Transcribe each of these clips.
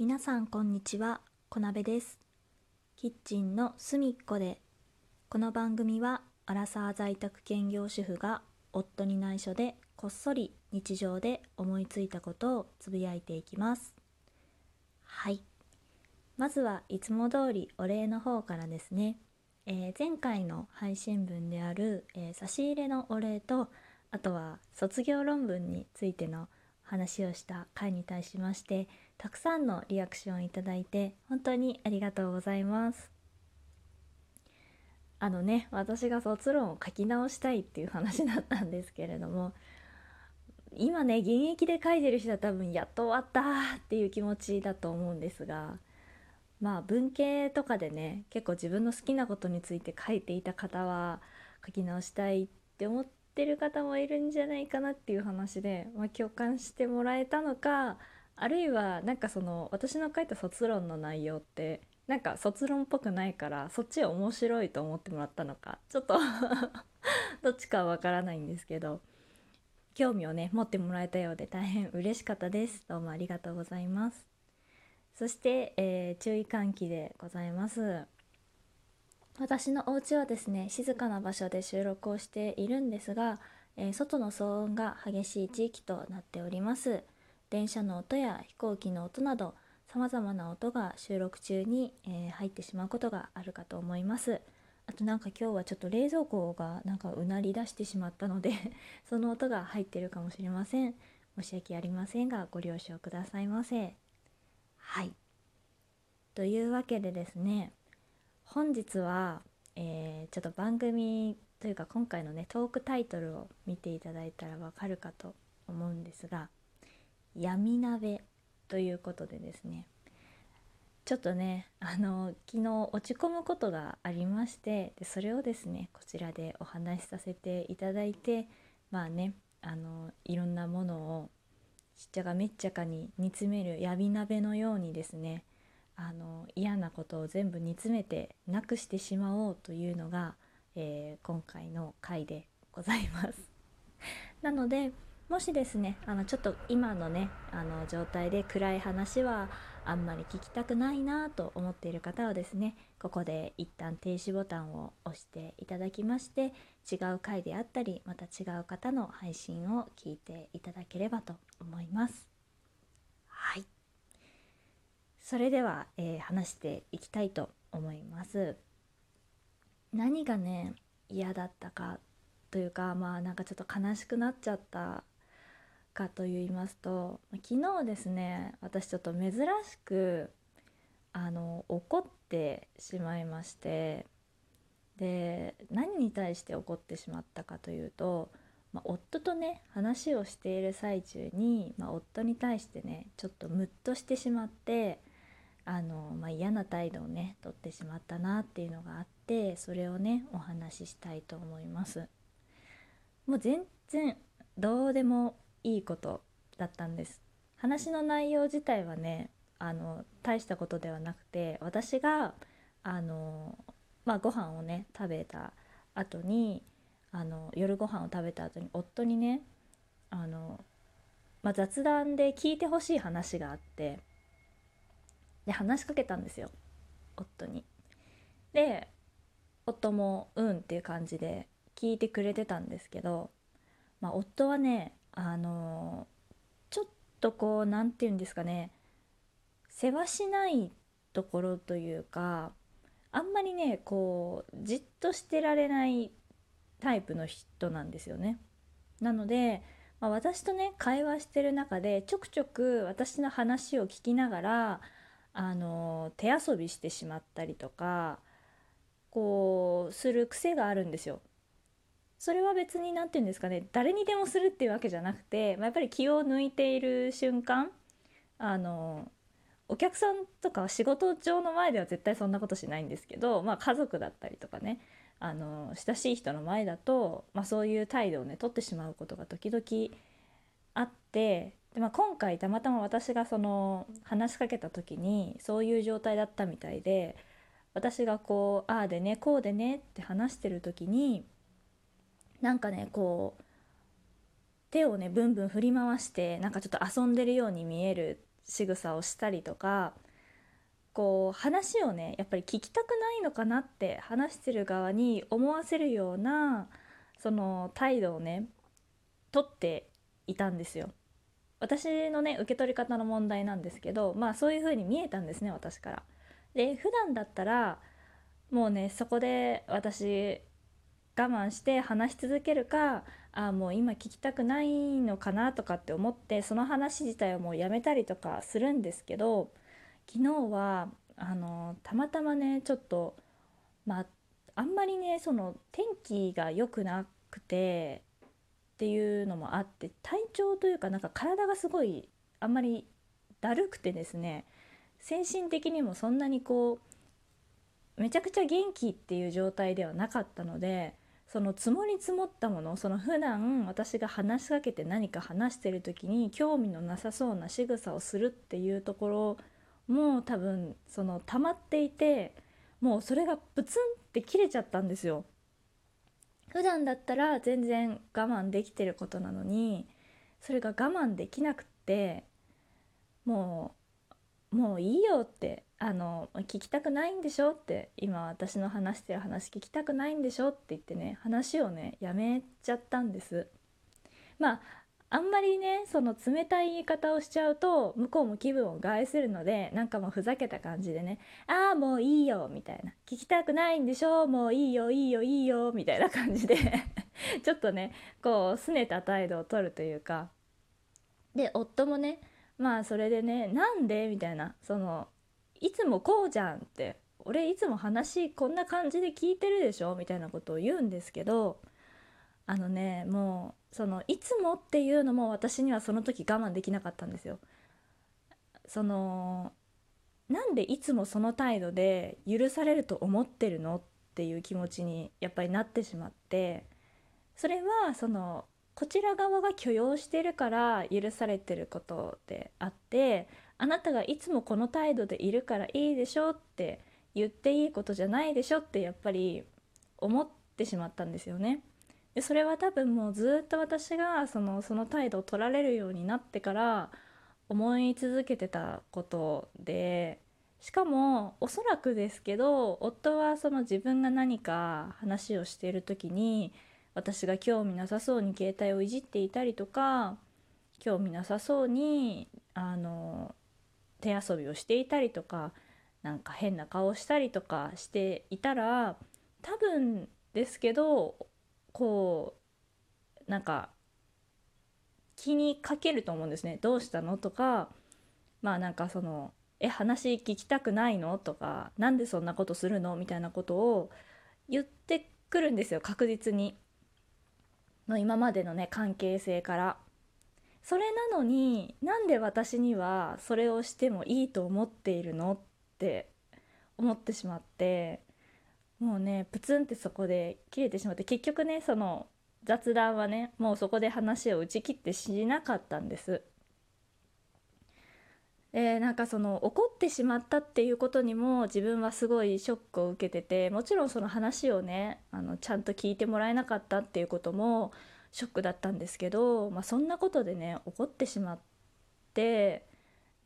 皆さんこんにちは、こなべです。キッチンの隅っこで、この番組はアラサー在宅兼業主婦が夫に内緒でこっそり日常で思いついたことをつぶやいていきます。はい。まずはいつも通りお礼の方からですね、えー前回の配信分である、えー差し入れのお礼とあとは卒業論文についての話をした回に対しましてたくさんのリアクションいただいて本当にありがとうございます。あのね私が卒論を書き直したいっていう話だったんですけれども今ね現役で書いてる人は多分やっと終わったっていう気持ちだと思うんですがまあ文系とかでね結構自分の好きなことについて書いていた方は書き直したいって思ってる方もいるんじゃないかなっていう話で、まあ、共感してもらえたのかあるいはなんかその私の書いた卒論の内容ってなんか卒論っぽくないからそっち面白いと思ってもらったのかちょっと どっちかはわからないんですけど興味をね持ってもらえたようで大変嬉しかったです。どうもありがとうございます。そして、えー注意喚起でございます。私のお家はですね静かな場所で収録をしているんですが、えー外の騒音が激しい地域となっております。電車の音や飛行機の音などさまざまな音が収録中に、えー入ってしまうことがあるかと思います。あとなんか今日はちょっと冷蔵庫がなんかうなり出してしまったので その音が入ってるかもしれません。申し訳ありませんがご了承くださいませ。はい。というわけでですね本日は、えーちょっと番組というか今回のねトークタイトルを見ていただいたらわかるかと思うんですが「闇鍋」ということでですねちょっとねあの昨日落ち込むことがありましてでそれをですねこちらでお話しさせていただいてまあねあのいろんなものをしっちゃかめっちゃかに煮詰める闇鍋のようにですねあの嫌なことを全部煮詰めてなくしてしまおうというのが、えー今回の回でございます。なのでもしですねあのちょっと今のねあの状態で暗い話はあんまり聞きたくないなと思っている方はですねここで一旦停止ボタンを押していただきまして違う回であったりまた違う方の配信を聞いていただければと思います。はいそれでは、えー話していきたいと思います。何がね嫌だったかというかまあなんかちょっと悲しくなっちゃったかと言いますと昨日ですね私ちょっと珍しくあの怒ってしまいましてで何に対して怒ってしまったかというと、まあ、夫とね話をしている最中に、まあ、夫に対してねちょっとムッとしてしまってあの、まあ、嫌な態度をね取ってしまったなっていうのがあってそれをねお話ししたいと思います。もう全然どうでもいいことだったんです。話の内容自体はねあの大したことではなくて私があの、まあ、ご飯をね食べた後にあの夜ご飯を食べた後に夫にねあの、まあ、雑談で聞いてほしい話があってで話しかけたんですよ夫に。で夫も「うん」っていう感じで聞いてくれてたんですけど、まあ、夫はねあのちょっとこう何て言うんですかね世話しないところというかあんまりねこうじっとしてられないタイプの人なんですよね。なので、まあ、私とね会話してる中でちょくちょく私の話を聞きながらあの手遊びしてしまったりとかこうする癖があるんですよ。それは別に何て言うんですかね誰にでもするっていうわけじゃなくて、まあ、やっぱり気を抜いている瞬間あのお客さんとか仕事上の前では絶対そんなことしないんですけど、まあ、家族だったりとかねあの親しい人の前だと、まあ、そういう態度をね取ってしまうことが時々あってで、まあ、今回たまたま私がその話しかけた時にそういう状態だったみたいで私がこうああでねこうでねって話してる時になんかねこう手をねブンブン振り回してなんかちょっと遊んでるように見える仕草をしたりとかこう話をねやっぱり聞きたくないのかなって話してる側に思わせるようなその態度をね取っていたんですよ。私のね受け取り方の問題なんですけどまあそういう風に見えたんですね私から。で普段だったらもうねそこで私我慢して話し続けるかあもう今聞きたくないのかなとかって思ってその話自体をもうやめたりとかするんですけど昨日はあのたまたまねちょっとまああんまりねその天気が良くなくてっていうのもあって体調というかなんか体がすごいあんまりだるくてですね精神的にもそんなにこうめちゃくちゃ元気っていう状態ではなかったのでその積もり積もったものその普段私が話しかけて何か話してる時に興味のなさそうな仕草をするっていうところも多分その溜まっていてもうそれがプツンって切れちゃったんですよ。普段だったら全然我慢できてることなのにそれが我慢できなくってもうもういいよってあの聞きたくないんでしょって今私の話してる話聞きたくないんでしょって言ってね話をねやめちゃったんです。まああんまりねその冷たい言い方をしちゃうと向こうも気分を害するのでなんかもうふざけた感じでね「ああもういいよ」みたいな「聞きたくないんでしょもういいよいいよいいよ」みたいな感じで ちょっとねこう拗ねた態度をとるというか。で夫もねまあそれでね「なんで?」みたいな。そのいつもこうじゃんって俺いつも話こんな感じで聞いてるでしょみたいなことを言うんですけどあのねもうそのいつもっていうのも私にはその時我慢できなかったんですよ。そのなんでいつもその態度で許されると思ってるの？っていう気持ちにやっぱりなってしまってそれはそのこちら側が許容してるから許されてることであってあなたがいつもこの態度でいるからいいでしょって言っていいことじゃないでしょってやっぱり思ってしまったんですよね。でそれは多分もうずっと私がそのその態度を取られるようになってから思い続けてたことでしかもおそらくですけど夫はその自分が何か話をしている時に私が興味なさそうに携帯をいじっていたりとか興味なさそうにあの手遊びをしていたりとかなんか変な顔したりとかしていたら多分ですけどこうなんか気にかけると思うんですね「どうしたの?」とかまあなんかその「え話聞きたくないの?」とか「なんでそんなことするの?」みたいなことを言ってくるんですよ確実に。の今までのね関係性から。それなのになんで私にはそれをしてもいいと思っているのって思ってしまってもうねプツンってそこで切れてしまって結局ねその雑談はねもうそこで話を打ち切ってしなかったんです。でなんかその怒ってしまったっていうことにも自分はすごいショックを受けててもちろんその話をねあのちゃんと聞いてもらえなかったっていうこともショックだったんですけど、まあ、そんなことでね怒ってしまって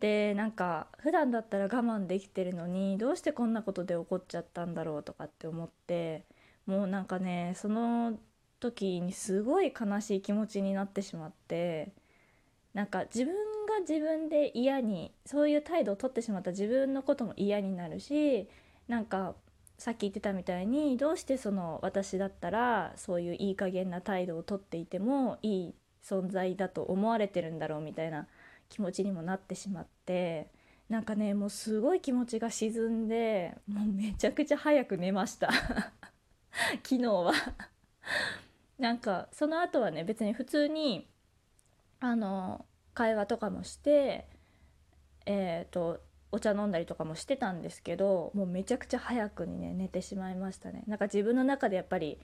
でなんか普段だったら我慢できてるのにどうしてこんなことで怒っちゃったんだろうとかって思ってもうなんかねその時にすごい悲しい気持ちになってしまってなんか自分が自分で嫌にそういう態度をとってしまった自分のことも嫌になるしなんかさっき言ってたみたいにどうしてその私だったらそういういい加減な態度をとっていてもいい存在だと思われてるんだろうみたいな気持ちにもなってしまってなんかねもうすごい気持ちが沈んでもうめちゃくちゃ早く寝ました。昨日は。なんかその後はね別に普通にあの会話とかもしてえっ、ー、とお茶飲んだりとかもしてたんですけどもうめちゃくちゃ早くにね寝てしまいましたね。なんか自分の中でやっぱり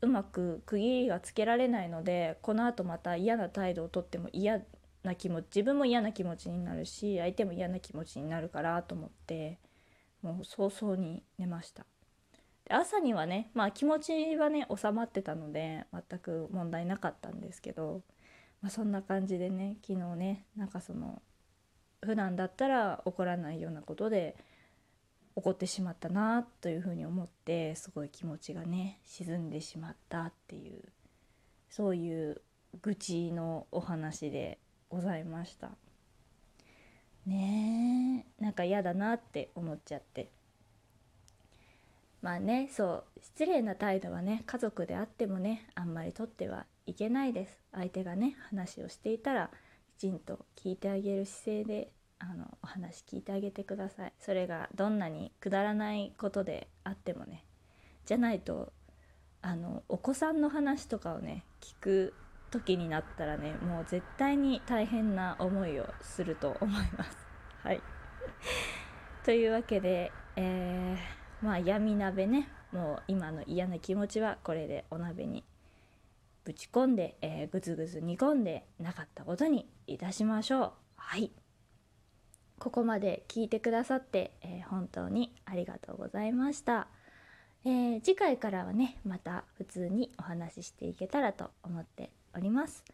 うまく区切りがつけられないのでこのあとまた嫌な態度をとっても嫌な気持ち自分も嫌な気持ちになるし相手も嫌な気持ちになるからと思ってもう早々に寝ました。で朝にはねまあ気持ちはね収まってたので全く問題なかったんですけど、まあ、そんな感じでね昨日ねなんかその普段だったら起こらないようなことで起こってしまったなというふうに思ってすごい気持ちがね沈んでしまったっていうそういう愚痴のお話でございました。ねえなんか嫌だなって思っちゃって。まあねそう失礼な態度はね家族であってもねあんまりとってはいけないです。相手がね話をしていたらきちんと聞いてあげる姿勢であのお話聞いてあげてください。それがどんなにくだらないことであってもね。じゃないとあのお子さんの話とかをね聞く時になったらねもう絶対に大変な思いをすると思います。はい。というわけで、えー、まあ闇鍋ね。もう今の嫌な気持ちはこれでお鍋にぶち込んで、えー、ぐずぐず煮込んでなかったことにいたしましょう。はいここまで聞いてくださって、えー、本当にありがとうございました。えー、次回からはねまた普通にお話ししていけたらと思っております。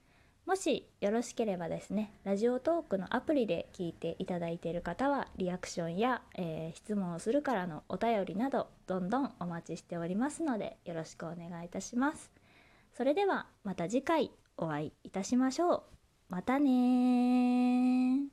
もしよろしければですねラジオトークのアプリで聞いていただいている方はリアクションや、えー、質問をするからのお便りなどどんどんお待ちしておりますのでよろしくお願いいたします。それではまた次回お会いいたしましょう。またね